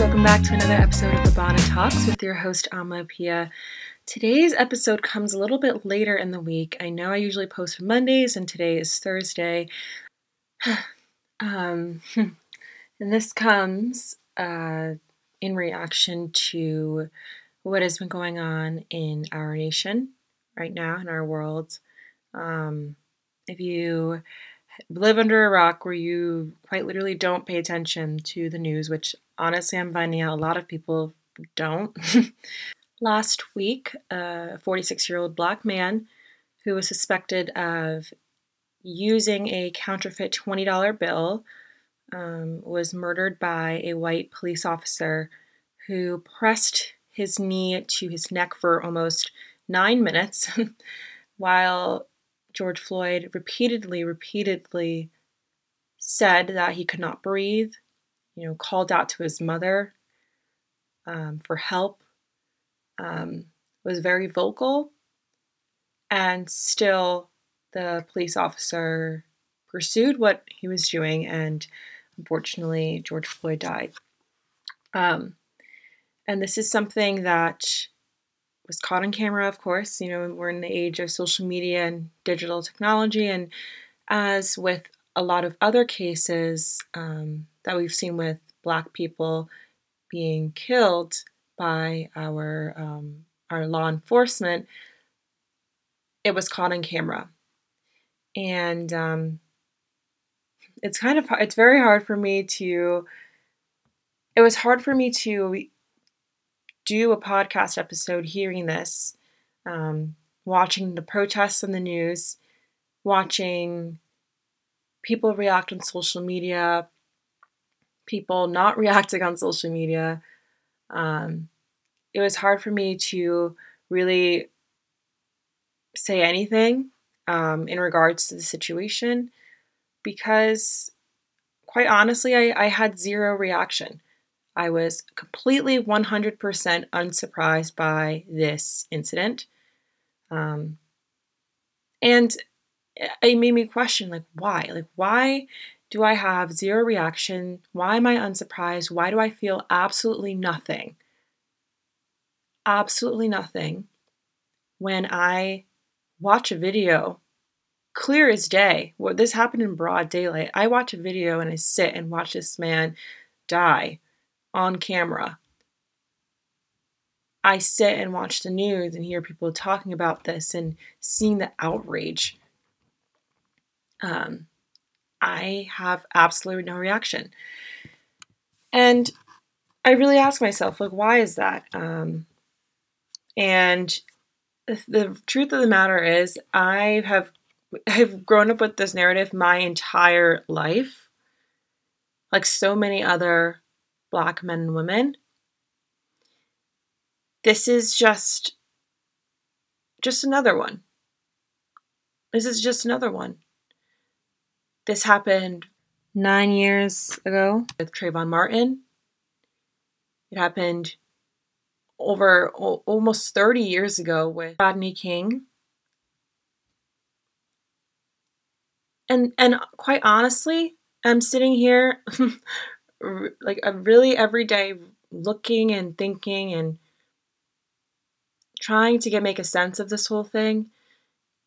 welcome back to another episode of the Bonnet Talks with your host Ama Appiah. Today's episode comes a little bit later in the week. I know I usually post Mondays, and today is Thursday. um, and this comes uh, in reaction to what has been going on in our nation right now, in our world. Um, if you live under a rock where you quite literally don't pay attention to the news, which honestly I'm finding out a lot of people don't. Last week, a 46 year old black man who was suspected of using a counterfeit $20 bill um, was murdered by a white police officer who pressed his knee to his neck for almost nine minutes while George Floyd repeatedly, repeatedly said that he could not breathe, you know, called out to his mother um, for help, um, was very vocal, and still the police officer pursued what he was doing, and unfortunately, George Floyd died. Um, and this is something that was caught on camera, of course. You know, we're in the age of social media and digital technology, and as with a lot of other cases um, that we've seen with Black people being killed by our um, our law enforcement, it was caught on camera, and um, it's kind of it's very hard for me to. It was hard for me to do a podcast episode hearing this, um, watching the protests on the news, watching people react on social media, people not reacting on social media. Um, it was hard for me to really say anything um, in regards to the situation because, quite honestly, I, I had zero reaction. I was completely 100% unsurprised by this incident. Um, and it made me question, like, why? Like, why do I have zero reaction? Why am I unsurprised? Why do I feel absolutely nothing? Absolutely nothing when I watch a video clear as day. Well, this happened in broad daylight. I watch a video and I sit and watch this man die on camera. I sit and watch the news and hear people talking about this and seeing the outrage. Um, I have absolutely no reaction. And I really ask myself, like, why is that? Um, and the truth of the matter is, I have I've grown up with this narrative my entire life, like so many other black men and women. This is just just another one. This is just another one. This happened nine years ago with Trayvon Martin. It happened over o- almost 30 years ago with Rodney King. And and quite honestly, I'm sitting here like I'm really every day looking and thinking and trying to get make a sense of this whole thing.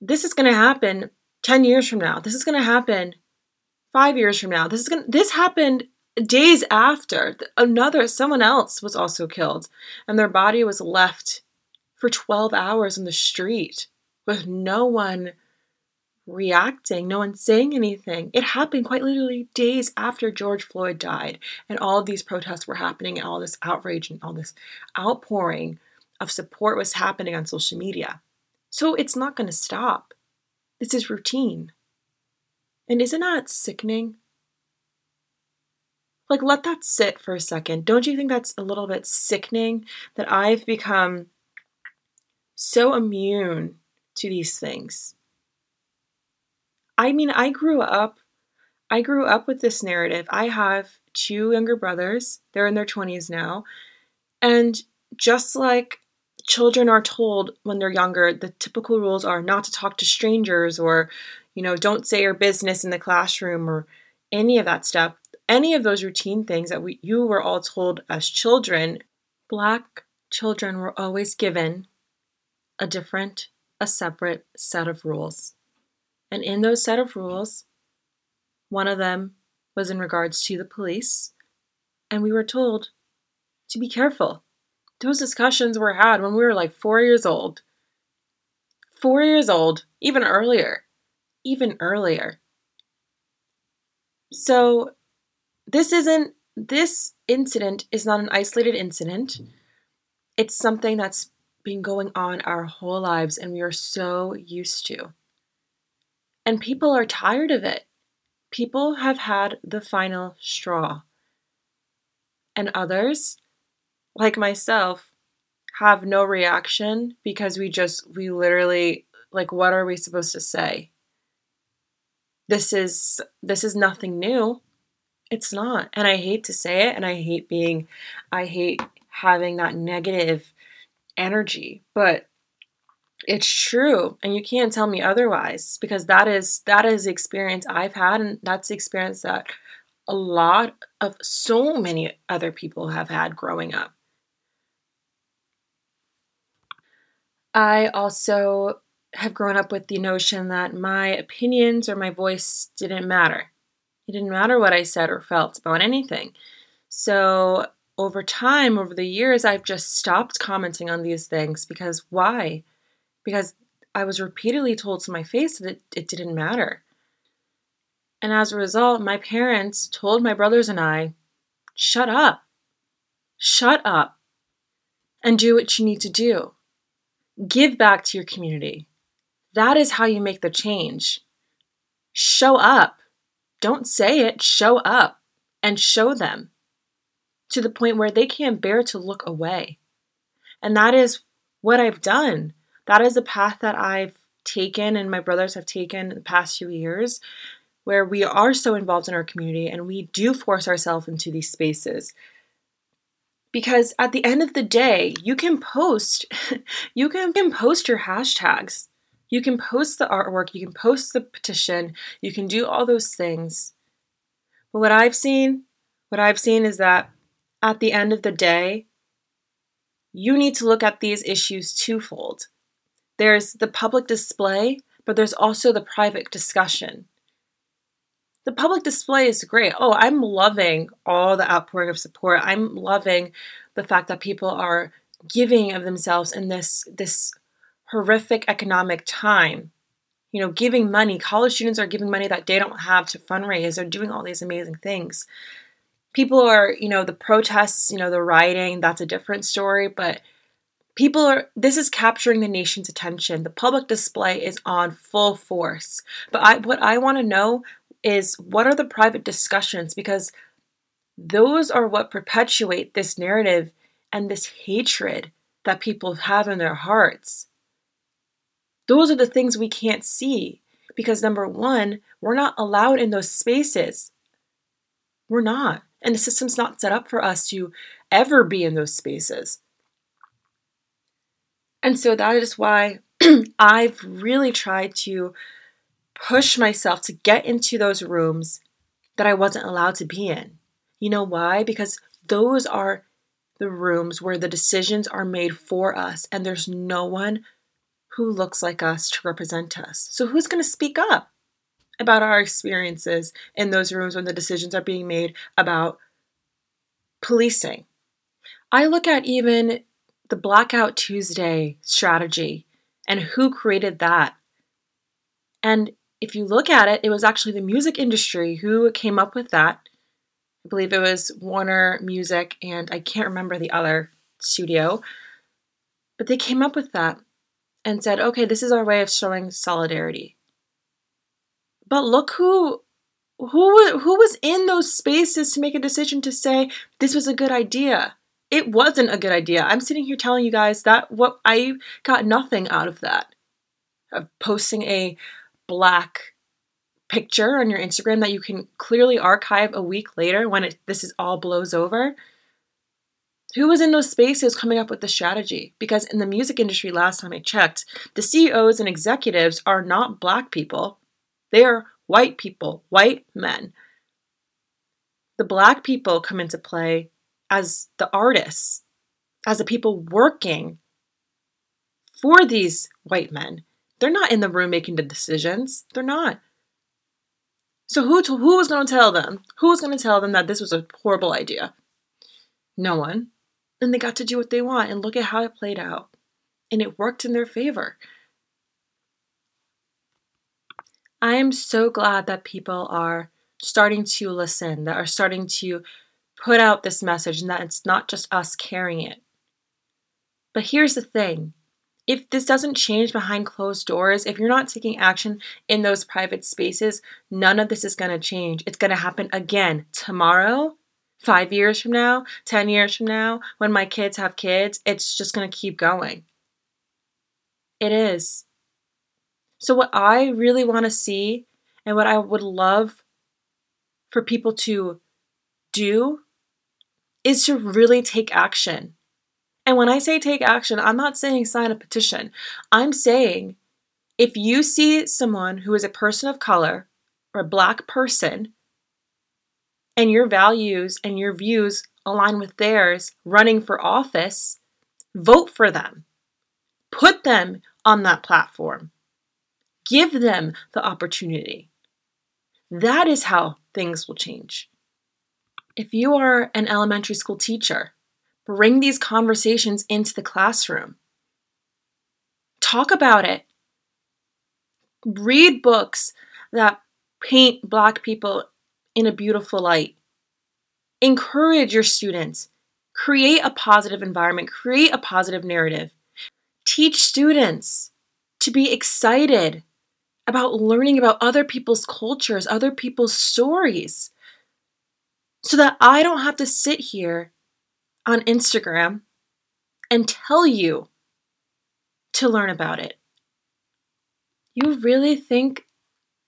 This is going to happen 10 years from now. This is going to happen 5 years from now. This is to this happened days after another someone else was also killed and their body was left for 12 hours in the street with no one reacting, no one saying anything. It happened quite literally days after George Floyd died, and all of these protests were happening, and all this outrage and all this outpouring of support was happening on social media. So it's not going to stop. This is routine. And isn't that sickening? Like, let that sit for a second. Don't you think that's a little bit sickening that I've become so immune to these things? I mean, I grew up I grew up with this narrative. I have two younger brothers. They're in their 20s now. And just like children are told when they're younger, the typical rules are not to talk to strangers or, you know, don't say your business in the classroom or any of that stuff. any of those routine things that we, you were all told as children, Black children were always given a different, a separate set of rules. And in those set of rules, one of them was in regards to the police, and we were told to be careful. Those discussions were had when we were like four years old. Four years old, even earlier. Even earlier. So, this isn't, this incident is not an isolated incident. It's something that's been going on our whole lives and we are so used to. And people are tired of it. People have had the final straw. And others, like myself, have no reaction because we just, we literally, like, what are we supposed to say? This is, this is nothing new. It's not. And I hate to say it and I hate being, I hate having that negative energy, but it's true and you can't tell me otherwise because that is that is the experience I've had and that's the experience that a lot of so many other people have had growing up. I also have grown up with the notion that my opinions or my voice didn't matter. It didn't matter what I said or felt about anything. So, over time, over the years, I've just stopped commenting on these things because why? because I was repeatedly told to my face that it, it didn't matter. And as a result, my parents told my brothers and I, shut up, shut up, and do what you need to do. Give back to your community. That is how you make the change. Show up. Don't say it, show up and show them to the point where they can't bear to look away. And that is what I've done that is a path that I've taken and my brothers have taken in the past few years where we are so involved in our community and we do force ourselves into these spaces. Because at the end of the day, you can post, you can, can post your hashtags. You can post the artwork, you can post the petition, you can do all those things. But what I've seen, what I've seen is that at the end of the day, you need to look at these issues twofold. There's the public display, but there's also the private discussion. The public display is great. Oh, I'm loving all the outpouring of support. I'm loving the fact that people are giving of themselves in this this horrific economic time. You know, giving money. College students are giving money that they don't have to fundraise. They're doing all these amazing things. People are, you know, the protests, you know, the rioting, that's a different story, but People are, this is capturing the nation's attention. The public display is on full force. But I, what I want to know is what are the private discussions? Because those are what perpetuate this narrative and this hatred that people have in their hearts. Those are the things we can't see because number one, we're not allowed in those spaces. We're not. And the system's not set up for us to ever be in those spaces. And so that is why I've really tried to push myself to get into those rooms that I wasn't allowed to be in. You know why? Because those are the rooms where the decisions are made for us, and there's no one who looks like us to represent us. So, who's going to speak up about our experiences in those rooms when the decisions are being made about policing? I look at even the Blackout Tuesday strategy and who created that. And if you look at it, it was actually the music industry who came up with that. I believe it was Warner Music, and I can't remember the other studio. But they came up with that and said, okay, this is our way of showing solidarity. But look who who who was in those spaces to make a decision to say this was a good idea it wasn't a good idea. I'm sitting here telling you guys that what I got nothing out of that. Of posting a black picture on your Instagram that you can clearly archive a week later when it, this is all blows over. Who was in those spaces coming up with the strategy? Because in the music industry, last time I checked, the CEOs and executives are not black people. They are white people, white men. the black people come into play as the artists, as the people working for these white men. They're not in the room making the decisions. They're not. So who to, who was going to tell them? Who was going to tell them that this was a horrible idea? No one. And they got to do what they want and look at how it played out. And it worked in their favor. I am so glad that people are starting to listen, that are starting to put out this message, and that it's not just us carrying it. But here's the thing if this doesn't change behind closed doors, if you're not taking action in those private spaces, none of this is going to change. It's going to happen again tomorrow, five years from now, 10 years from now, when my kids have kids. It's just going to keep going. It is. So, what I really want to see and what I would love for people to do is to really take action. And when I say take action, I'm not saying sign a petition. I'm saying if you see someone who is a person of color or a black person and your values and your views align with theirs running for office, vote for them. Put them on that platform. Give them the opportunity. That is how things will change. If you are an elementary school teacher, bring these conversations into the classroom. Talk about it. Read books that paint Black people in a beautiful light. Encourage your students. Create a positive environment, create a positive narrative. Teach students to be excited about learning about other people's cultures, other people's stories, so that I don't have to sit here on Instagram and tell you to learn about it. You really think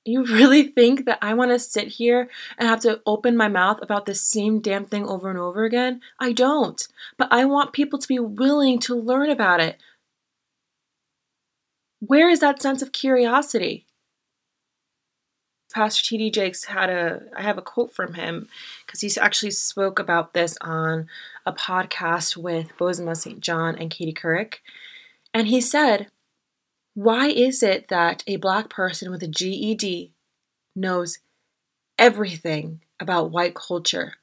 you really think that I want to sit here and have to open my mouth about the same damn thing over and over again? I don't. But I want people to be willing to learn about it. Where is that sense of curiosity? Pastor T.D. Jakes had a, I have a quote from him because he actually spoke about this on a podcast with Bozoma St. John and Katie Couric. And he said, Why is it that a black person with a GED knows everything about white culture,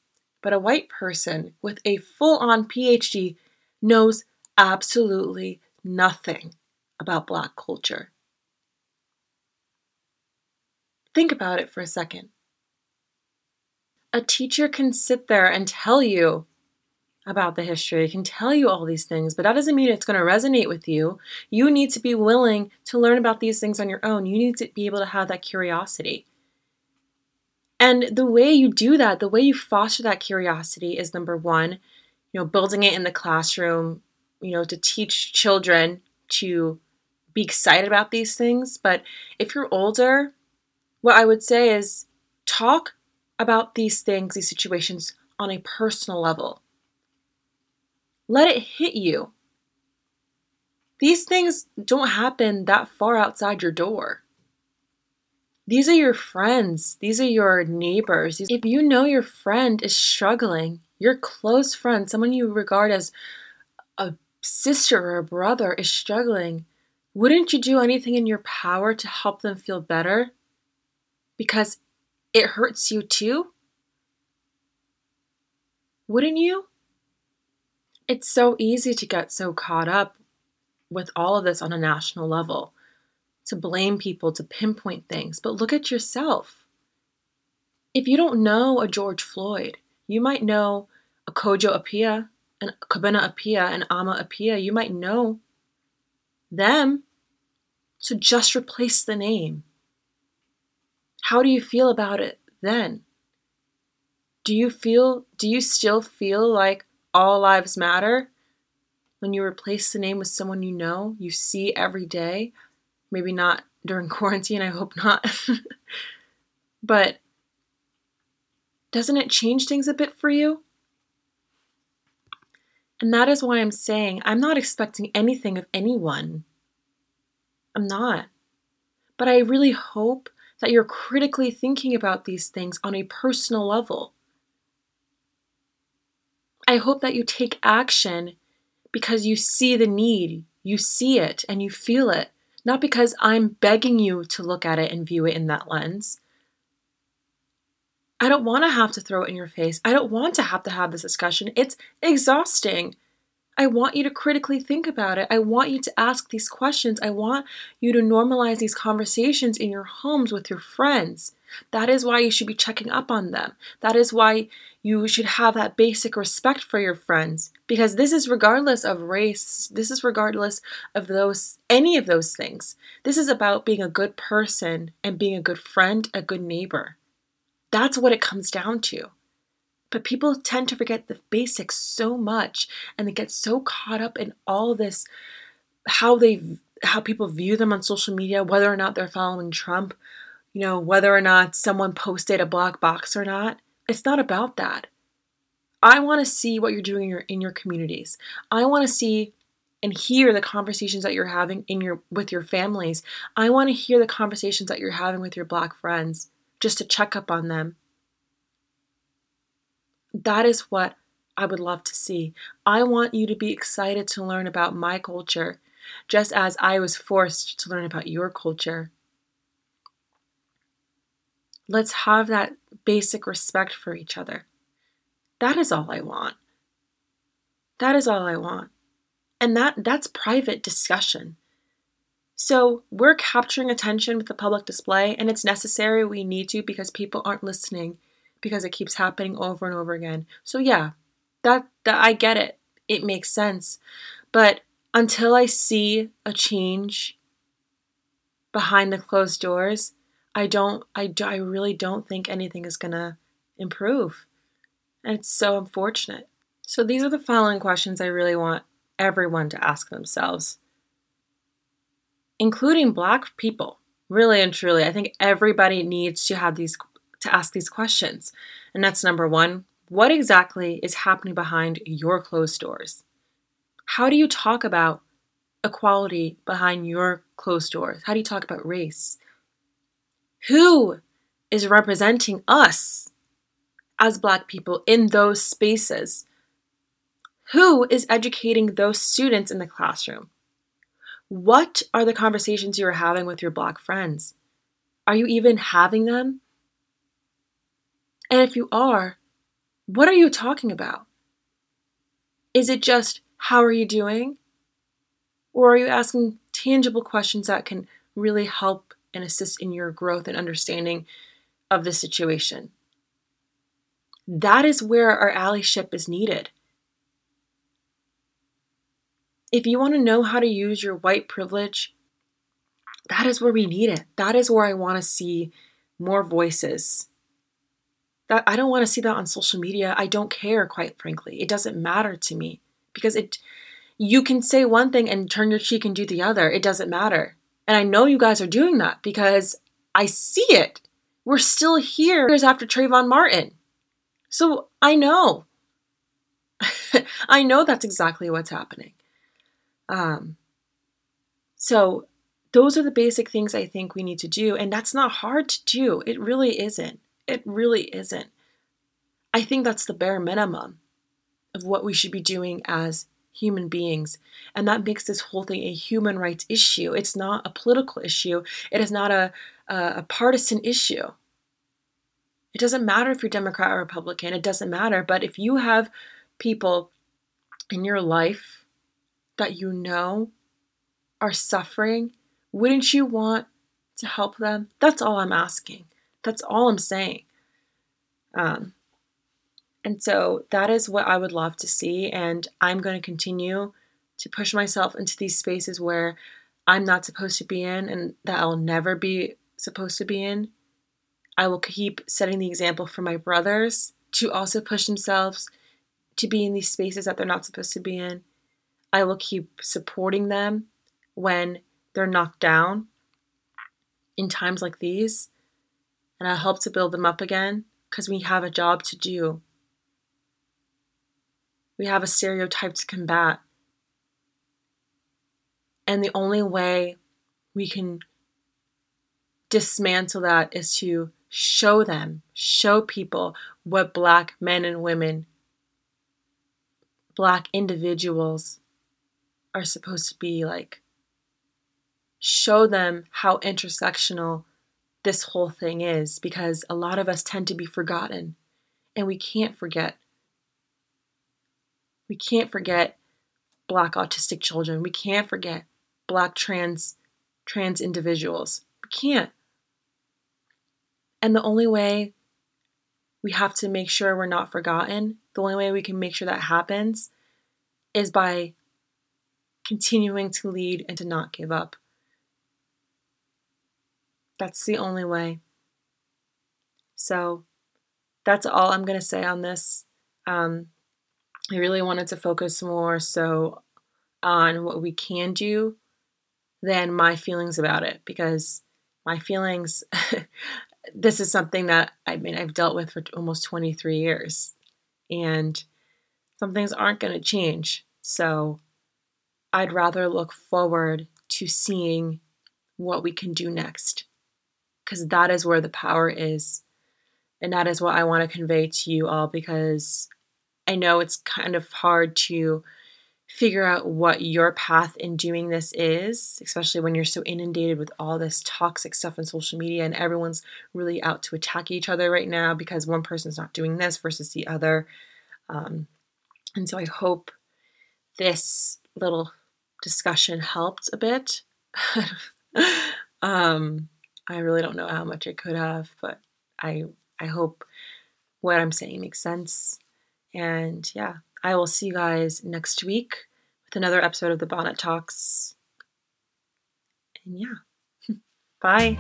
but a white person with a full on PhD knows absolutely nothing about black culture? Think about it for a second. A teacher can sit there and tell you about the history, can tell you all these things, but that doesn't mean it's going to resonate with you. You need to be willing to learn about these things on your own. You need to be able to have that curiosity. And the way you do that, the way you foster that curiosity is number one, you know, building it in the classroom, you know, to teach children to be excited about these things. But if you're older, what I would say is talk about these things, these situations on a personal level. Let it hit you. These things don't happen that far outside your door. These are your friends, these are your neighbors. If you know your friend is struggling, your close friend, someone you regard as a sister or a brother, is struggling, wouldn't you do anything in your power to help them feel better? because it hurts you too? Wouldn't you? It's so easy to get so caught up with all of this on a national level, to blame people, to pinpoint things, but look at yourself. If you don't know a George Floyd, you might know a Kojo Appiah, and Kobena Appiah, and Ama Appiah. You might know them. So just replace the name. How do you feel about it then? Do you feel do you still feel like all lives matter when you replace the name with someone you know, you see every day? Maybe not during quarantine, I hope not. but doesn't it change things a bit for you? And that is why I'm saying I'm not expecting anything of anyone. I'm not. But I really hope that you're critically thinking about these things on a personal level. I hope that you take action because you see the need, you see it, and you feel it, not because I'm begging you to look at it and view it in that lens. I don't want to have to throw it in your face. I don't want to have to have this discussion. It's exhausting. I want you to critically think about it. I want you to ask these questions. I want you to normalize these conversations in your homes with your friends. That is why you should be checking up on them. That is why you should have that basic respect for your friends because this is regardless of race. This is regardless of those any of those things. This is about being a good person and being a good friend, a good neighbor. That's what it comes down to. But people tend to forget the basics so much and they get so caught up in all this how they how people view them on social media, whether or not they're following Trump, you know, whether or not someone posted a black box or not. It's not about that. I want to see what you're doing in your in your communities. I want to see and hear the conversations that you're having in your with your families. I want to hear the conversations that you're having with your black friends just to check up on them that is what I would love to see. I want you to be excited to learn about my culture, just as I was forced to learn about your culture. Let's have that basic respect for each other. That is all I want. That is all I want. And that that's private discussion. So, we're capturing attention with the public display and it's necessary we need to because people aren't listening because it keeps happening over and over again. So yeah, that that I get it. It makes sense. But until I see a change behind the closed doors, I don't I I really don't think anything is going to improve. And it's so unfortunate. So these are the following questions I really want everyone to ask themselves, including black people. Really and truly, I think everybody needs to have these to ask these questions. And that's number one what exactly is happening behind your closed doors? How do you talk about equality behind your closed doors? How do you talk about race? Who is representing us as Black people in those spaces? Who is educating those students in the classroom? What are the conversations you are having with your Black friends? Are you even having them? And if you are, what are you talking about? Is it just, how are you doing? Or are you asking tangible questions that can really help and assist in your growth and understanding of the situation? That is where our allyship is needed. If you want to know how to use your white privilege, that is where we need it. That is where I want to see more voices that I don't want to see that on social media. I don't care, quite frankly. It doesn't matter to me because it you can say one thing and turn your cheek and do the other. It doesn't matter. And I know you guys are doing that because I see it. We're still here years after Trayvon Martin. So I know. I know that's exactly what's happening. Um, so those are the basic things I think we need to do. And that's not hard to do. It really isn't. It really isn't. I think that's the bare minimum of what we should be doing as human beings. And that makes this whole thing a human rights issue. It's not a political issue, it is not a, a, a partisan issue. It doesn't matter if you're Democrat or Republican, it doesn't matter. But if you have people in your life that you know are suffering, wouldn't you want to help them? That's all I'm asking. That's all I'm saying. Um, and so that is what I would love to see. And I'm going to continue to push myself into these spaces where I'm not supposed to be in and that I'll never be supposed to be in. I will keep setting the example for my brothers to also push themselves to be in these spaces that they're not supposed to be in. I will keep supporting them when they're knocked down in times like these and I'll help to build them up again because we have a job to do. We have a stereotype to combat. And the only way we can dismantle that is to show them, show people what Black men and women black individuals are supposed to be like show them how intersectional this whole thing is because a lot of us tend to be forgotten. And we can't forget we can't forget black autistic children. We can't forget black trans trans individuals. We can't. And the only way we have to make sure we're not forgotten the only way we can make sure that happens is by continuing to lead and to not give up. That's the only way. So that's all I'm going to say on this. Um, I really wanted to focus more so on what we can do than my feelings about it because my feelings this is something that I mean I've dealt with for almost 23 years and some things aren't going to change. So I'd rather look forward to seeing what we can do next because that is where the power is. And that is what I want to convey to you all because I know it's kind of hard to figure out what your path in doing this is, especially when you're so inundated with all this toxic stuff on social media and everyone's really out to attack each other right now because one person's not doing this versus the other. Um, and so I hope this little discussion helped a bit. um, I really don't know how much it could have, but I I hope what I'm saying makes sense. And yeah, I will see you guys next week with another episode of the Bonnet Talks. And yeah, bye.